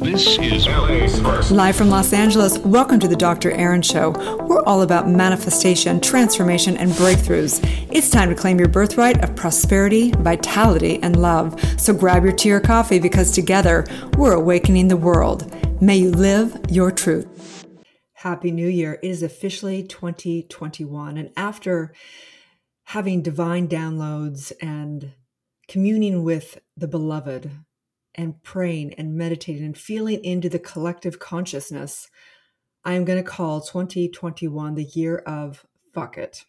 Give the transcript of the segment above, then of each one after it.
This is. Live from Los Angeles, welcome to the Dr. Erin Show. We're all about manifestation, transformation, and breakthroughs. It's time to claim your birthright of prosperity, vitality, and love. So grab your tea or coffee because together we're awakening the world. May you live your truth. Happy New Year. It is officially 2021. And after having divine downloads and communing with the beloved, and praying and meditating and feeling into the collective consciousness, I am going to call 2021 the year of fuck it.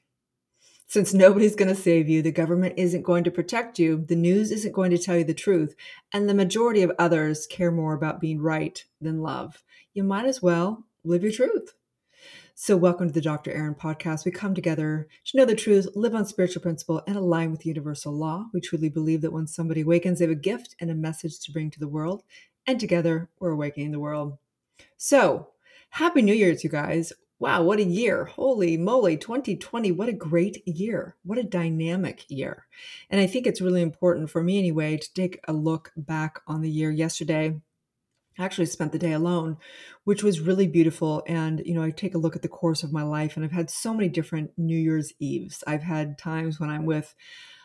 Since nobody's going to save you, the government isn't going to protect you, the news isn't going to tell you the truth, and the majority of others care more about being right than love, you might as well live your truth. So, welcome to the Dr. Erin podcast. We come together to know the truth, live on spiritual principle, and align with universal law. We truly believe that when somebody awakens, they have a gift and a message to bring to the world. And together, we're awakening the world. So, Happy New Year's, you guys. Wow, what a year. Holy moly, 2020. What a great year. What a dynamic year. And I think it's really important for me, anyway, to take a look back on the year yesterday actually spent the day alone, which was really beautiful. And, you know, I take a look at the course of my life and I've had so many different New Year's Eves. I've had times when I'm with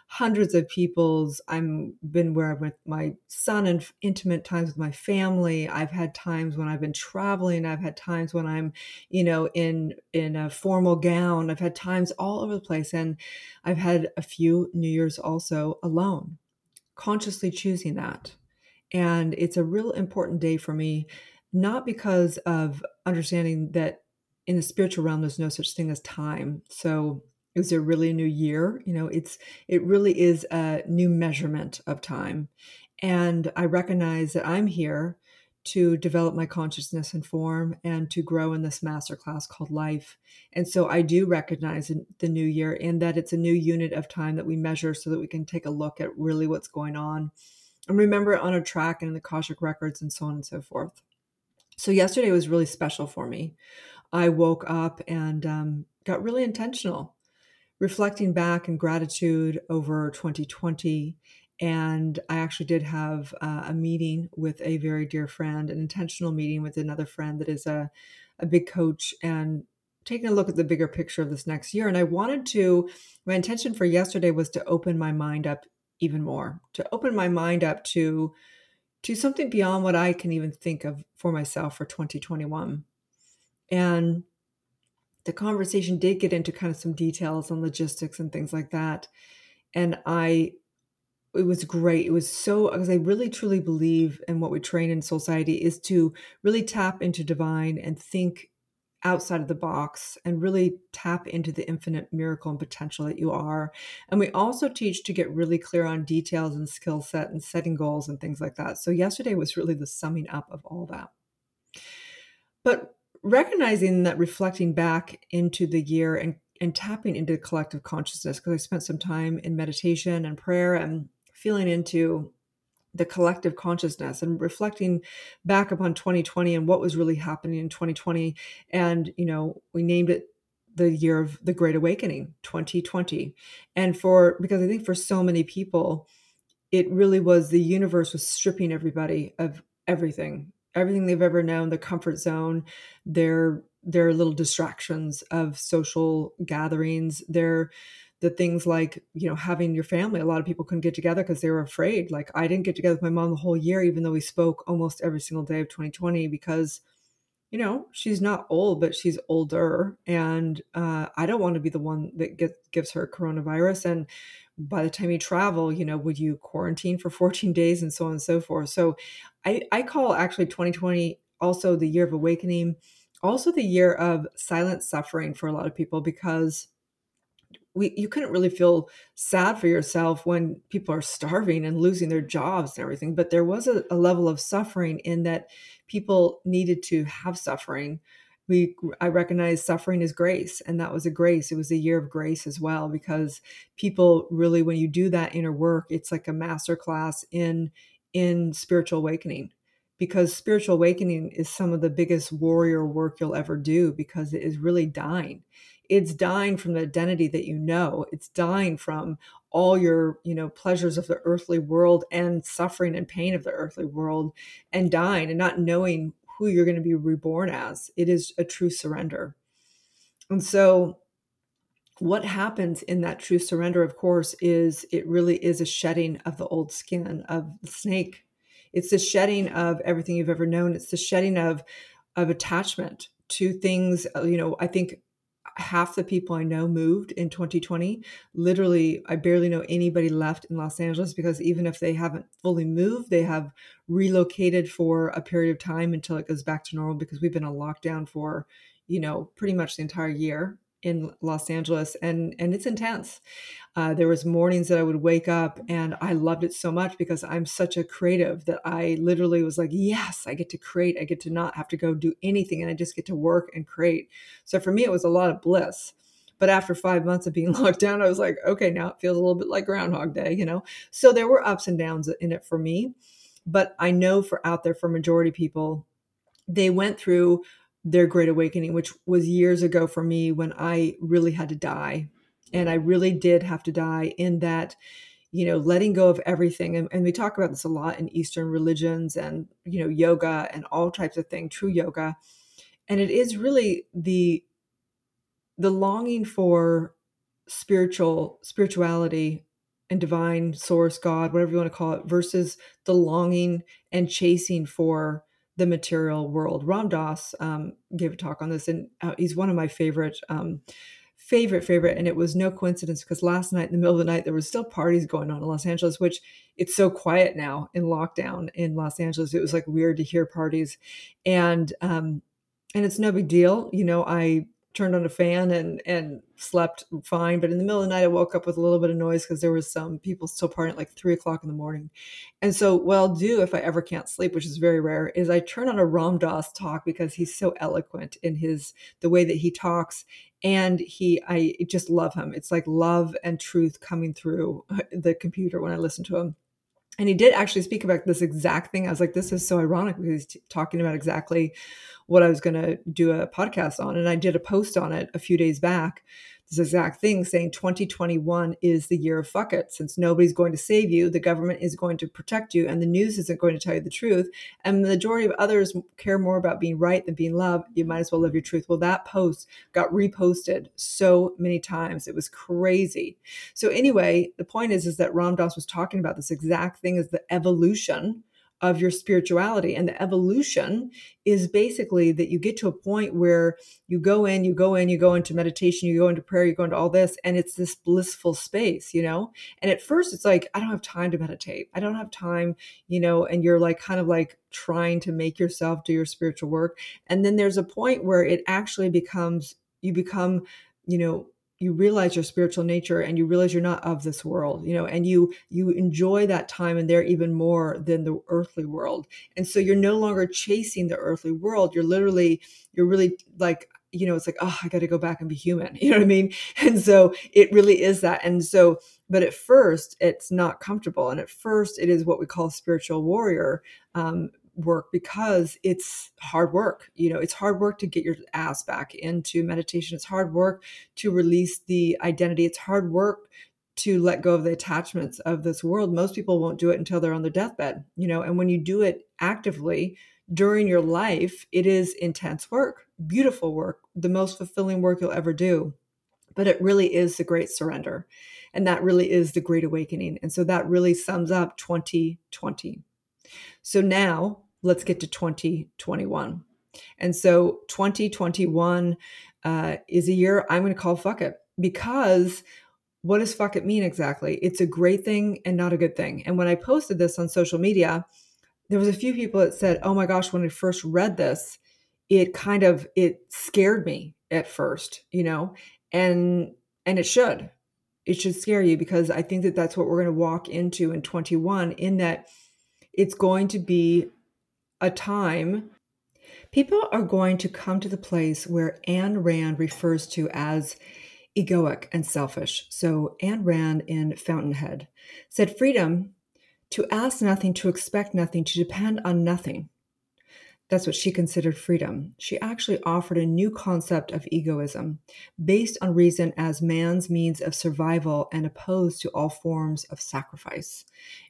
hundreds of people's i'm been where i'm with my son and intimate times with my family i've had times when i've been traveling i've had times when i'm you know in in a formal gown i've had times all over the place and i've had a few new years also alone consciously choosing that and it's a real important day for me, not because of understanding that in the spiritual realm, there's no such thing as time. So is there really a new year? You know, it's it really is a new measurement of time. And I recognize that I'm here to develop my consciousness and form and to grow in this masterclass called life. And so I do recognize the new year in that it's a new unit of time that we measure so that we can take a look at really what's going on and remember it on a track and in the Akashic records and so on and so forth. So yesterday was really special for me. I woke up and um, got really intentional, reflecting back in gratitude over 2020. And I actually did have uh, a meeting with a very dear friend, an intentional meeting with another friend that is a, a big coach and taking a look at the bigger picture of this next year. And I wanted to, my intention for yesterday was to open my mind up even more to open my mind up to to something beyond what I can even think of for myself for 2021. And the conversation did get into kind of some details on logistics and things like that. And I it was great. It was so because I really truly believe in what we train in Soulciety is to really tap into divine and think outside of the box and really tap into the infinite miracle and potential that you are. And we also teach to get really clear on details and skill set and setting goals and things like that. So yesterday was really the summing up of all that. But recognizing that reflecting back into the year and and tapping into the collective consciousness because I spent some time in meditation and prayer and feeling into the collective consciousness and reflecting back upon 2020 and what was really happening in 2020 and you know we named it the year of the great awakening 2020 and for because i think for so many people it really was the universe was stripping everybody of everything everything they've ever known the comfort zone their their little distractions of social gatherings their the things like you know having your family a lot of people couldn't get together because they were afraid. Like i didn't get together with my mom the whole year even though we spoke almost every single day of 2020 because you know she's not old but she's older. And uh, i don't want to be the one that get, gives her coronavirus. And by the time you travel you know would you quarantine for 14 days and so on and so forth? So i i call actually 2020 also the year of awakening also the year of silent suffering for a lot of people because we you couldn't really feel sad for yourself when people are starving and losing their jobs and everything but there was a, a level of suffering in that people needed to have suffering. We i recognize suffering is grace and that was a grace. It was a year of grace as well because people really when you do that inner work it's like a master class in in spiritual awakening because spiritual awakening is some of the biggest warrior work you'll ever do because it is really dying it's dying from the identity that you know. It's dying from all your you know pleasures of the earthly world and suffering and pain of the earthly world and dying and not knowing who you're going to be reborn as. It is a true surrender. And so what happens in that true surrender of course is it really is a shedding of the old skin of the snake. It's the shedding of everything you've ever known. It's the shedding of of attachment to things uh, you know i think half the people i know moved in 2020 literally i barely know anybody left in los angeles because even if they haven't fully moved they have relocated for a period of time until it goes back to normal because we've been on lockdown for you know pretty much the entire year in Los Angeles, and and it's intense. Uh, there was mornings that I would wake up, and I loved it so much because I'm such a creative that I literally was like, yes, I get to create. I get to not have to go do anything, and I just get to work and create. So for me, it was a lot of bliss. But after five months of being locked down, I was like, okay, now it feels a little bit like Groundhog Day, you know. So there were ups and downs in it for me, but I know for out there for majority people, they went through their great awakening, which was years ago for me when I really had to die. And I really did have to die in that, you know, letting go of everything. And, and we talk about this a lot in Eastern religions and, you know, yoga and all types of things, true yoga. And it is really the the longing for spiritual spirituality and divine source god whatever you want to call it versus the longing and chasing for the material world. Ram Dass um, gave a talk on this, and uh, he's one of my favorite, um, favorite, favorite. And it was no coincidence because last night, in the middle of the night, there was still parties going on in Los Angeles, which it's so quiet now in lockdown in Los Angeles. It was like weird to hear parties, and um, and it's no big deal. You know, I turned on a fan and and slept fine. But in the middle of the night, I woke up with a little bit of noise because there was some people still partying at like three o'clock in the morning. And so, what I'll do if I ever can't sleep, which is very rare, is I turn on a Ram Dass talk because he's so eloquent in his the way that he talks, and he I just love him. It's like love and truth coming through uh, the computer when I listen to him and he did actually speak about this exact thing. I was like, this is so ironic because he's t- talking about exactly what I was going to do a podcast on. And I did a post on it a few days back this exact thing saying 2021 is the year of fuck it. Since nobody's going to save you, the government is going to protect you, and the news isn't going to tell you the truth. And the majority of others care more about being right than being loved. You might as well live your truth. Well, that post got reposted so many times. It was crazy. So anyway, the point is, is that Ram Dass was talking about this exact thing as the evolution of your spirituality. And the evolution is basically that you get to a point where you go in, you go in, you go into meditation, you go into prayer, you go into all this, and it's this blissful space, you know? And at first, it's like, I don't have time to meditate. I don't have time, you know, and you're like kind of like trying to make yourself do your spiritual work. And then there's a point where it actually becomes, you become, you know, you realize your spiritual nature and you realize you're not of this world you know and you you enjoy that time and there even more than the earthly world. And so you're no longer chasing the earthly world. You're literally you're really like you know it's like oh i got to go back and be human. You know what i mean? And so it really is that. And so but at first it's not comfortable. And at first it is what we call spiritual warrior um, work because it's hard work. You know, it's hard work to get your ass back into meditation. It's hard work to release the identity. It's hard work to let go of the attachments of this world. Most people won't do it until they're on their deathbed, you know, and when you do it actively during your life, it is intense work, beautiful work, the most fulfilling work you'll ever do. But it really is the great surrender. And that really is the great awakening. And so that really sums up 2020. So now let's get to 2021. And so 2021 uh, is a year I'm going to call fuck it because what does fuck it mean exactly? It's a great thing and not a good thing. And when I posted this on social media, there was a few people that said, "Oh my gosh, when I first read this, it kind of it scared me at first, you know." And and it should. It should scare you because I think that that's what we're going to walk into in 21 in that it's going to be a time people are going to come to the place where Anne Rand refers to as egoic and selfish. So, Anne Rand in Fountainhead said, Freedom to ask nothing, to expect nothing, to depend on nothing. That's what she considered freedom. She actually offered a new concept of egoism based on reason as man's means of survival and opposed to all forms of sacrifice.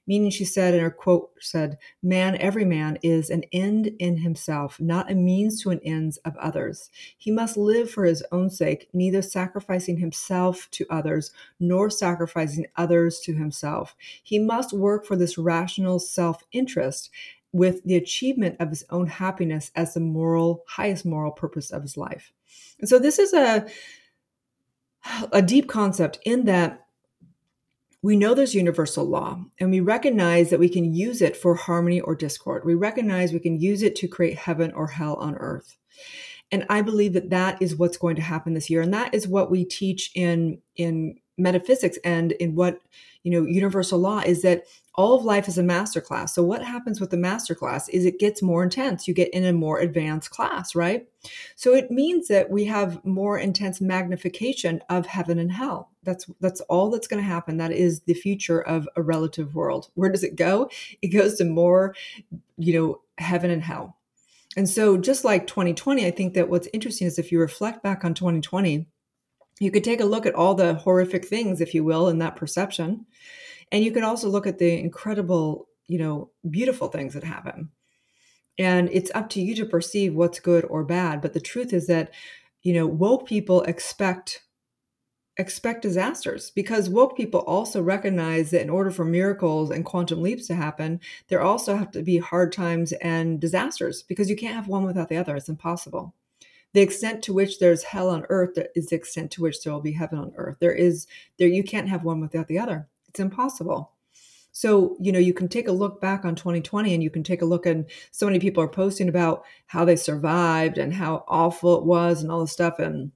Meaning, she said in her quote, said, Man, every man is an end in himself, not a means to an ends of others. He must live for his own sake, neither sacrificing himself to others, nor sacrificing others to himself. He must work for this rational self interest with the achievement of his own happiness as the moral highest moral purpose of his life. And so this is a a deep concept in that we know there's universal law and we recognize that we can use it for harmony or discord. We recognize we can use it to create heaven or hell on earth. And i believe that that is what's going to happen this year and that is what we teach in in metaphysics and in what you know universal law is that all of life is a master class. So what happens with the master class is it gets more intense. You get in a more advanced class, right? So it means that we have more intense magnification of heaven and hell. That's that's all that's going to happen. That is the future of a relative world. Where does it go? It goes to more, you know, heaven and hell. And so just like 2020, I think that what's interesting is if you reflect back on 2020, you could take a look at all the horrific things, if you will, in that perception and you can also look at the incredible, you know, beautiful things that happen. And it's up to you to perceive what's good or bad. But the truth is that, you know, woke people expect expect disasters because woke people also recognize that in order for miracles and quantum leaps to happen, there also have to be hard times and disasters because you can't have one without the other. It's impossible. The extent to which there's hell on earth is the extent to which there will be heaven on earth. There is there you can't have one without the other. It's impossible. So, you know, you can take a look back on 2020 and you can take a look and so many people are posting about how they survived and how awful it was and all this stuff. And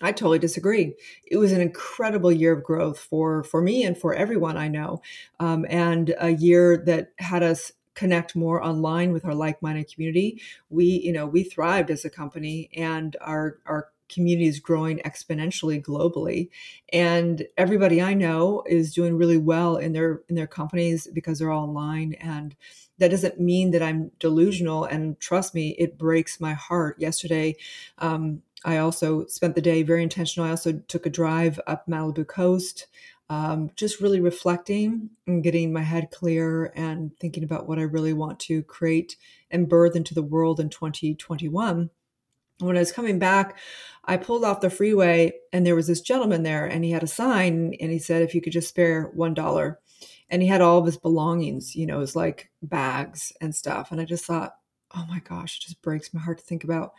I totally disagree. It was an incredible year of growth for for me and for everyone I know, um, and a year that had us connect more online with our like-minded community. We, you know, we thrived as a company, and our our community is growing exponentially globally. And everybody i know is doing really well in their in their companies because they're all online. And that doesn't mean that i'm delusional and trust me it breaks my heart. Yesterday um, i also spent the day very intentional. I also took a drive up malibu coast um, just really reflecting and getting my head clear and thinking about what i really want to create and birth into the world in 2021 when I was coming back, I pulled off the freeway and there was this gentleman there and he had a sign and he said, if you could just spare one dollar. And he had all of his belongings, you know, his like bags and stuff. And I just thought, oh my gosh, it just breaks my heart to think about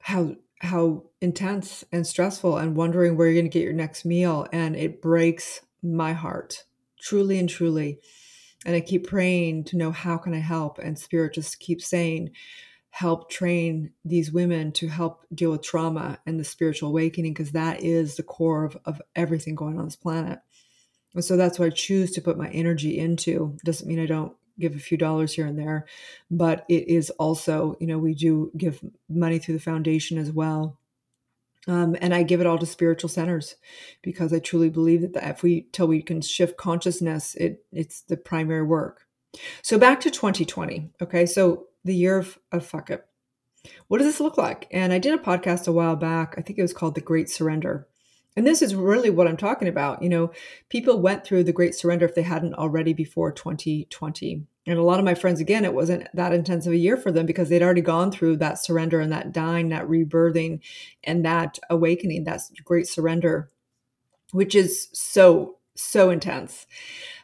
how how intense and stressful and wondering where you're going to get your next meal. And it breaks my heart, truly and truly. And I keep praying to know how can I help? And Spirit just keeps saying, help train these women to help deal with trauma and the spiritual awakening because that is the core of, of everything going on this planet and so that's what i choose to put my energy into doesn't mean i don't give a few dollars here and there but it is also you know we do give money through the foundation as well um, and I give it all to spiritual centers because I truly believe that, if we till we can shift consciousness, it it's the primary work. So back to 2020. Okay, so the year of, of fuck it. What does this look like? And I did a podcast a while back. I think it was called The Great Surrender. And this is really what I'm talking about. You know, people went through the Great Surrender if they hadn't already before 2020. And a lot of my friends, again, it wasn't that intensive a year for them because they'd already gone through that surrender and that dying, that rebirthing, and that awakening, that great surrender, which is so, so intense.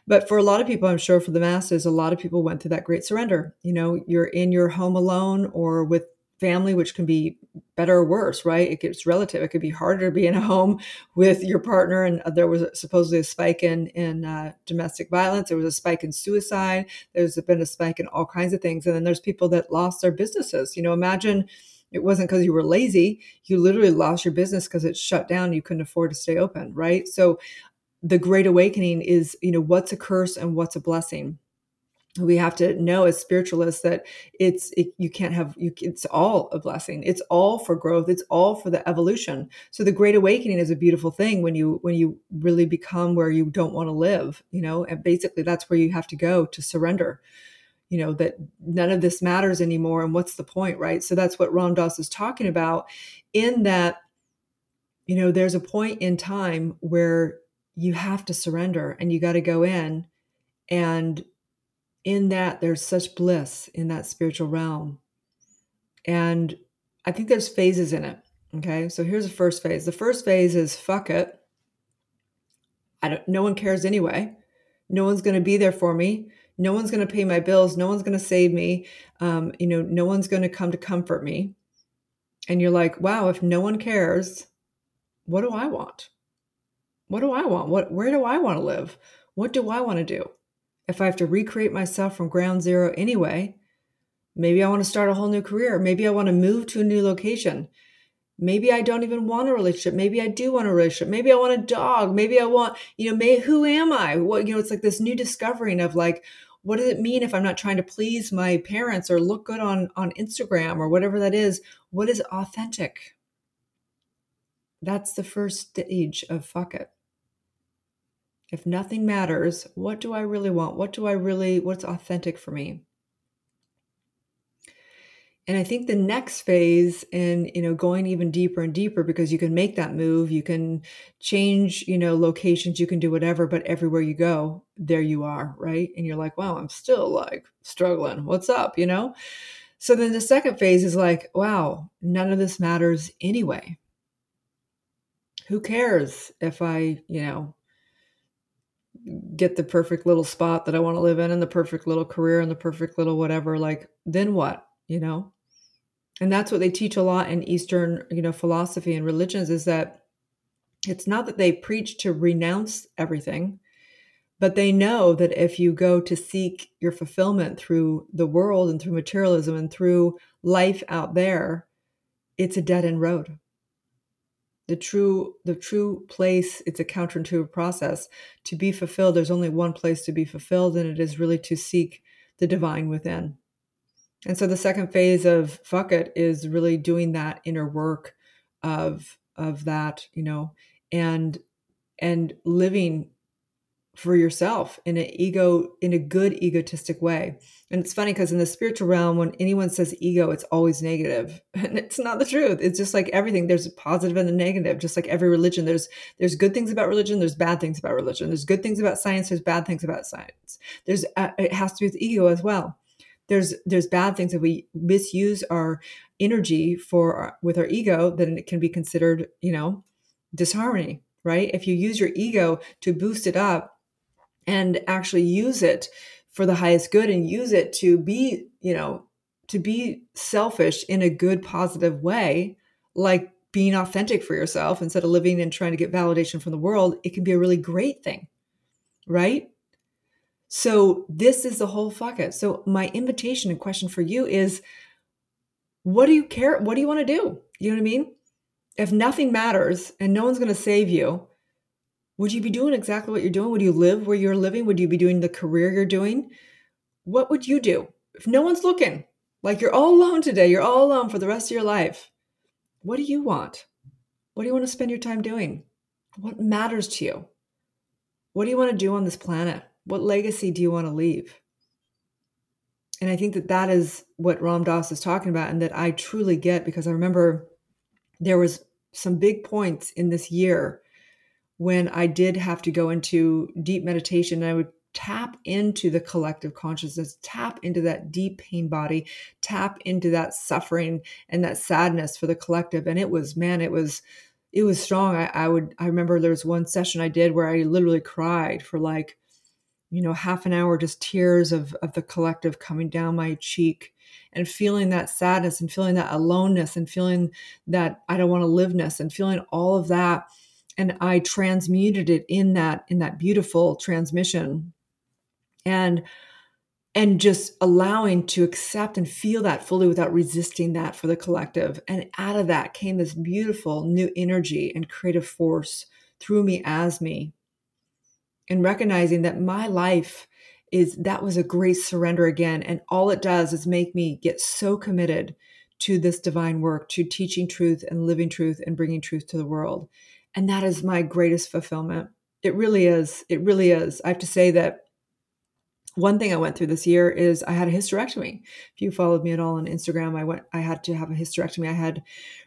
But for a lot of people, I'm sure for the masses, a lot of people went through that great surrender. You know, you're in your home alone or with family, which can be better or worse, right? It gets relative. It could be harder to be in a home with your partner, and there was supposedly a spike in in uh, domestic violence. There was a spike in suicide. There's been a spike in all kinds of things, and then there's people that lost their businesses. You know, imagine it wasn't because you were lazy. You literally lost your business because it shut down. You couldn't afford to stay open, right? So the great awakening is you know what's a curse and what's a blessing we have to know as spiritualists that it's it, you can't have you it's all a blessing. It's all for growth. It's all for the evolution. So the great awakening is a beautiful thing when you when you really become where you don't want to live you know? And basically that's where you have to go to surrender. You know that none of this matters anymore and what's the point right? So that's what ram dass is talking about in that you know there's a point in time where you have to surrender and you got to go in and in that there's such bliss in that spiritual realm. And i think there's phases in it okay? So here's the first phase. The first phase is fuck it. I don't no one cares anyway. No one's going to be there for me. No one's going to pay my bills. No one's going to save me. Um, you know no one's going to come to comfort me. And you're like wow if no one cares what do i want? What do i want? What where do i want to live? What do i want to do if i have to recreate myself from ground zero anyway maybe i want to start a whole new career. Maybe i want to move to a new location. Maybe i don't even want a relationship. Maybe i do want a relationship. Maybe i want a dog. Maybe i want you know may who am i? What you know it's like this new discovering of like what does it mean if i'm not trying to please my parents or look good on on instagram or whatever that is? What is authentic? That's the first stage of fuck it if nothing matters what do i really want? What do i really what's authentic for me? And i think the next phase in you know going even deeper and deeper because you can make that move you can change you know locations you can do whatever but everywhere you go there you are right? And you're like wow i'm still like struggling. What's up? You know? So then the second phase is like wow none of this matters anyway. Who cares if i you know get the perfect little spot that i want to live in and the perfect little career and the perfect little whatever like then what you know? And that's what they teach a lot in eastern you know philosophy and religions is that it's not that they preach to renounce everything but they know that if you go to seek your fulfillment through the world and through materialism and through life out there it's a dead end road the true the true place it's a counterintuitive process to be fulfilled. There's only one place to be fulfilled and it is really to seek the divine within. And so the second phase of fuck it is really doing that inner work of of that, you know, and and living for yourself in an ego in a good egotistic way. And it's funny because in the spiritual realm when anyone says ego it's always negative. And it's not the truth. It's just like everything. There's a positive and a negative just like every religion. There's there's good things about religion there's bad things about religion. There's good things about science there's bad things about science. There's uh, it has to be with ego as well. There's there's bad things if we misuse our energy for our, with our ego then it can be considered you know disharmony right? If you use your ego to boost it up and actually use it for the highest good and use it to be you know to be selfish in a good positive way like being authentic for yourself instead of living and trying to get validation from the world it can be a really great thing right so this is the whole fuck it. So my invitation and question for you is what do you care? What do you want to do? You know what I mean? If nothing matters and no one's going to save you, would you be doing exactly what you're doing? Would you live where you're living? Would you be doing the career you're doing? What would you do if no one's looking? Like you're all alone today, you're all alone for the rest of your life. What do you want? What do you want to spend your time doing? What matters to you? What do you want to do on this planet? What legacy do you want to leave? And I think that that is what Ram Dass is talking about, and that I truly get because I remember there was some big points in this year when I did have to go into deep meditation I would tap into the collective consciousness, tap into that deep pain body, tap into that suffering and that sadness for the collective. And it was, man, it was, it was strong. I, I would, I remember there was one session I did where I literally cried for like you know half an hour just tears of of the collective coming down my cheek and feeling that sadness and feeling that aloneness and feeling that I don't want to liveness and feeling all of that and I transmuted it in that in that beautiful transmission and and just allowing to accept and feel that fully without resisting that for the collective and out of that came this beautiful new energy and creative force through me as me and recognizing that my life is that was a great surrender again. And all it does is make me get so committed to this divine work, to teaching truth and living truth and bringing truth to the world. And that is my greatest fulfillment. It really is. It really is. I have to say that one thing I went through this year is I had a hysterectomy. If you followed me at all on Instagram, I went. I had to have a hysterectomy. I had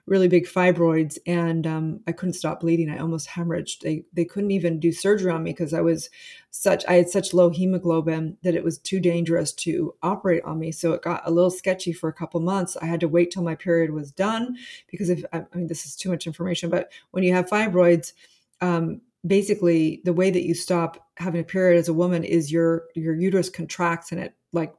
really big fibroids, and um, I couldn't stop bleeding. I almost hemorrhaged. They they couldn't even do surgery on me because I was such. I had such low hemoglobin that it was too dangerous to operate on me. So it got a little sketchy for a couple months. I had to wait till my period was done because if I mean this is too much information, but when you have fibroids. Um, basically the way that you stop having a period as a woman is your your uterus contracts and it like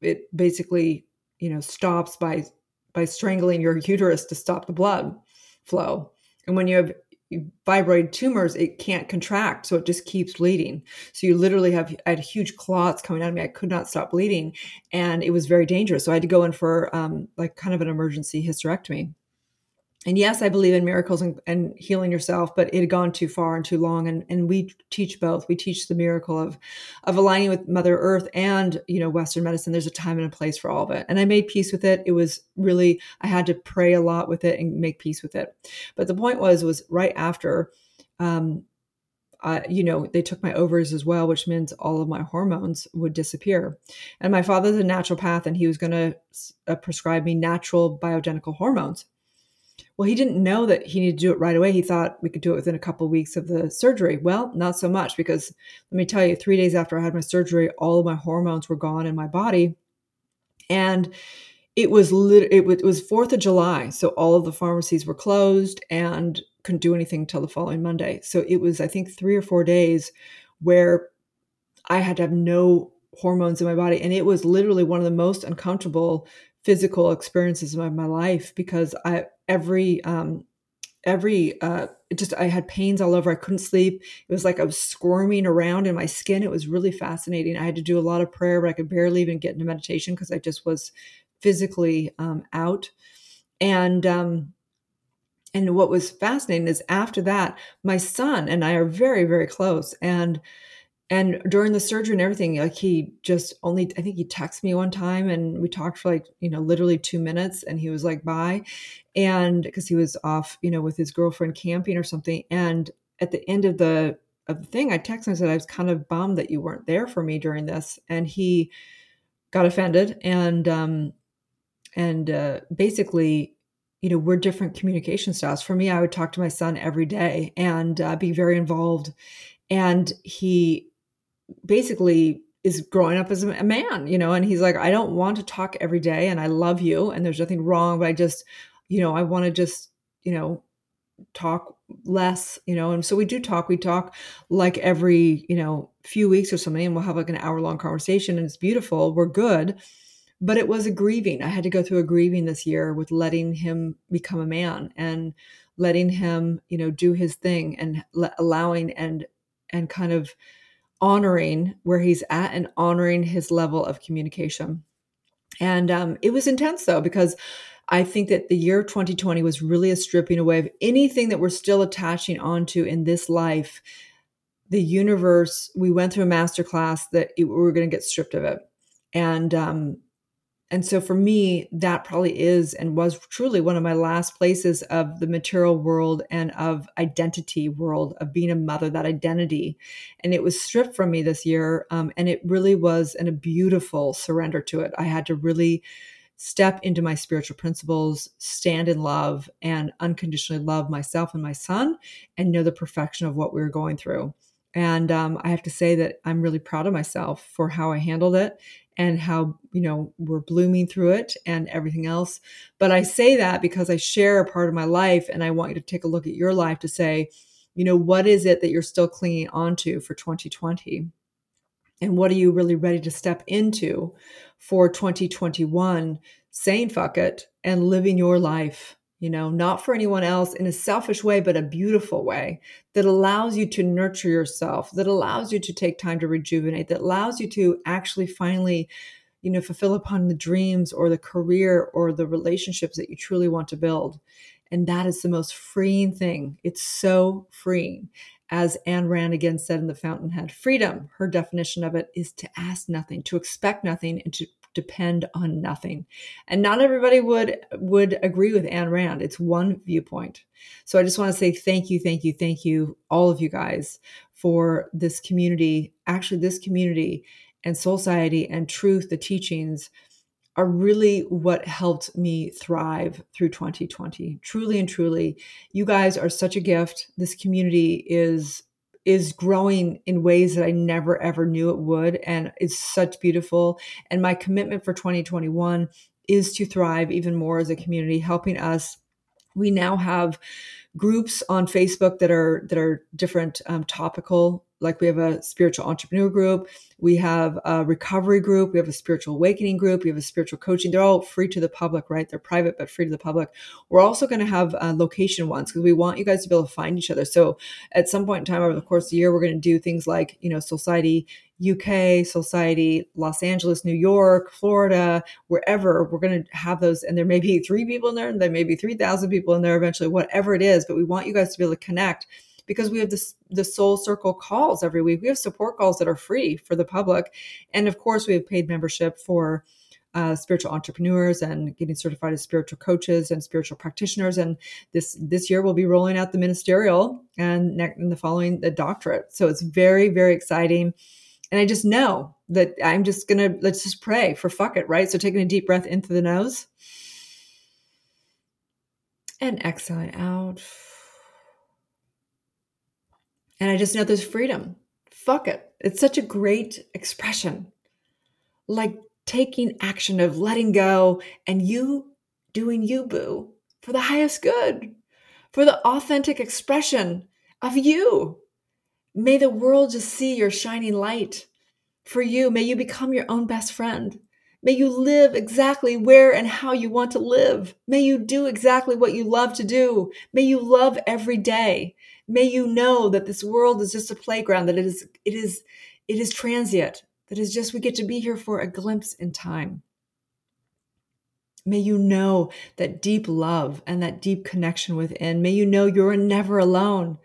it basically you know stops by by strangling your uterus to stop the blood flow. And when you have fibroid tumors it can't contract so it just keeps bleeding. So you literally have I had huge clots coming out of me. I could not stop bleeding and it was very dangerous. So i had to go in for um, like kind of an emergency hysterectomy and yes, I believe in miracles and, and, healing yourself, but it had gone too far and too long. And, and we teach both. We teach the miracle of of aligning with Mother Earth and you know Western medicine. There's a time and a place for all of it. And I made peace with it. It was really I had to pray a lot with it and make peace with it. But the point was was right after, um, uh, you know, they took my ovaries as well, which means all of my hormones would disappear. And my father's a naturopath, and he was going to uh, prescribe me natural bioidentical hormones. Well, he didn't know that he needed to do it right away. He thought we could do it within a couple of weeks of the surgery. Well, not so much because let me tell you, three days after I had my surgery, all of my hormones were gone in my body. And it was lit- it was Fourth of July, so all of the pharmacies were closed and couldn't do anything until the following Monday. So it was, I think, three or four days where I had to have no hormones in my body, and it was literally one of the most uncomfortable physical experiences of my life because I every um every uh just I had pains all over. I couldn't sleep. It was like I was squirming around in my skin. It was really fascinating. I had to do a lot of prayer, but I could barely even get into meditation because I just was physically um, out. And um, and what was fascinating is after that, my son and I are very very close, and and during the surgery and everything like he just only i think he texted me one time and we talked for like you know literally two minutes and he was like bye. And because he was off you know with his girlfriend camping or something. And at the end of the of the thing i texted him and said i was kind of bummed that you weren't there for me during this. And he got offended and um and uh basically you know we're different communication styles. For me i would talk to my son every day and uh, be very involved. And he basically is growing up as a man, you know, and he's like, I don't want to talk every day and I love you and there's nothing wrong, but I just, you know, I want to just, you know, talk less, you know, and so we do talk. We talk like every, you know, few weeks or something, and we'll have like an hour long conversation and it's beautiful. We're good. But it was a grieving. I had to go through a grieving this year with letting him become a man and letting him, you know, do his thing and allowing and and kind of honoring where he's at and honoring his level of communication. And um, it was intense though, because I think that the year 2020 was really a stripping away of anything that we're still attaching onto in this life. The universe, we went through a master class that it, we were going to get stripped of it. And um, and so for me that probably is and was truly one of my last places of the material world and of identity world of being a mother that identity. And it was stripped from me this year um, and it really was an, a beautiful surrender to it. I had to really step into my spiritual principles stand in love and unconditionally love myself and my son and know the perfection of what we were going through. And um, I have to say that I'm really proud of myself for how I handled it and how you know we're blooming through it and everything else. But i say that because i share a part of my life and i want you to take a look at your life to say you know what is it that you're still clinging onto for 2020 and what are you really ready to step into for 2021 saying fuck it and living your life you know, not for anyone else in a selfish way, but a beautiful way that allows you to nurture yourself, that allows you to take time to rejuvenate, that allows you to actually finally, you know, fulfill upon the dreams or the career or the relationships that you truly want to build. And that is the most freeing thing. It's so freeing. As Anne Rand again said in The Fountainhead, freedom, her definition of it is to ask nothing, to expect nothing, and to depend on nothing. And not everybody would would agree with Anne Rand. It's one viewpoint. So I just want to say thank you, thank you, thank you, all of you guys for this community. Actually, this community and Soulciety and truth, the teachings, are really what helped me thrive through 2020. Truly and truly, you guys are such a gift. This community is is growing in ways that I never ever knew it would and it's such beautiful. And my commitment for 2021 is to thrive even more as a community helping us. We now have groups on Facebook that are that are different um, topical. Like we have a spiritual entrepreneur group, we have a recovery group, we have a spiritual awakening group, we have a spiritual coaching. They're all free to the public, right? They're private but free to the public. We're also going to have uh, location ones because we want you guys to be able to find each other. So at some point in time over the course of the year, we're going to do things like you know Soulciety UK, Soulciety, Los Angeles, New York, Florida, wherever, we're going to have those. And there may be three people in there, and there may be 3,000 people in there eventually, whatever it is. But we want you guys to be able to connect because we have this the soul circle calls every week. We have support calls that are free for the public. And of course, we have paid membership for uh, spiritual entrepreneurs and getting certified as spiritual coaches and spiritual practitioners. And this this year we'll be rolling out the ministerial and, and the following the doctorate. So it's very very exciting and I just know that I'm just gonna let's just pray for fuck it, right? So taking a deep breath in through the nose and exhaling out. And I just know there's freedom. Fuck it. It's such a great expression. Like taking action of letting go and you doing you, boo, for the highest good, for the authentic expression of you. May the world just see your shining light. For you, may you become your own best friend. May you live exactly where and how you want to live. May you do exactly what you love to do. May you love every day. May you know that this world is just a playground, that it is, it is, it is transient, that is just we get to be here for a glimpse in time. May you know that deep love and that deep connection within. May you know you're never alone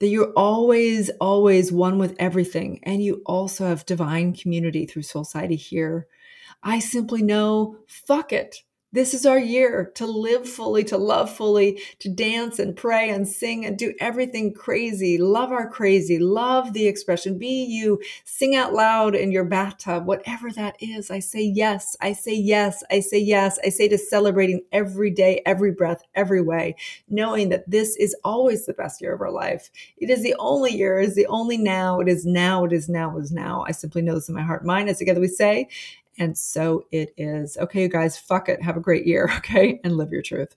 that you're always, always one with everything. And you also have divine community through Soul Society here. I simply know, fuck it. This is our year to live fully, to love fully, to dance and pray and sing and do everything crazy. Love our crazy. Love the expression. Be you. Sing out loud in your bathtub, whatever that is. I say yes. I say yes. I say yes. I say to celebrating every day, every breath, every way, knowing that this is always the best year of our life. It is the only year, it is the only now. It is now. It is now. It is now. I simply know this in my heart mind. As together we say, and so it is. Okay, you guys, fuck it. Have a great year, okay? And live your truth.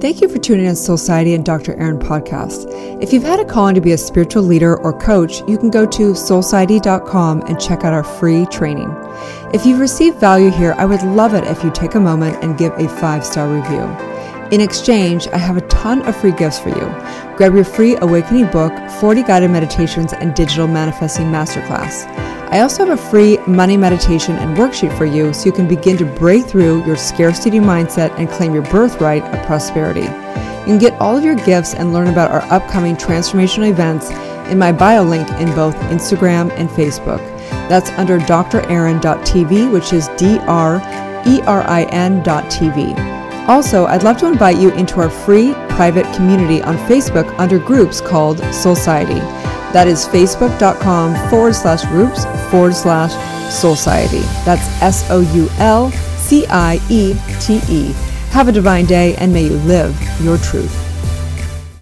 Thank you for tuning in to Soulciety and Dr. Erin podcast. If you've had a calling to be a spiritual leader or coach, you can go to soulciety.com and check out our free training. If you've received value here, I would love it if you take a moment and give a five star review. In exchange, I have a ton of free gifts for you. Grab your free awakening book, 40 guided meditations, and digital manifesting masterclass. I also have a free money meditation and worksheet for you so you can begin to break through your scarcity mindset and claim your birthright of prosperity. You can get all of your gifts and learn about our upcoming transformational events in my bio link in both Instagram and Facebook. That's under drerin.tv, which is D R E R I N.tv. Also, I'd love to invite you into our free private community on Facebook under groups called Soulciety. That is facebook.com forward slash groups forward slash Soulciety. That's S O U L C I E T E. Have a divine day and may you live your truth.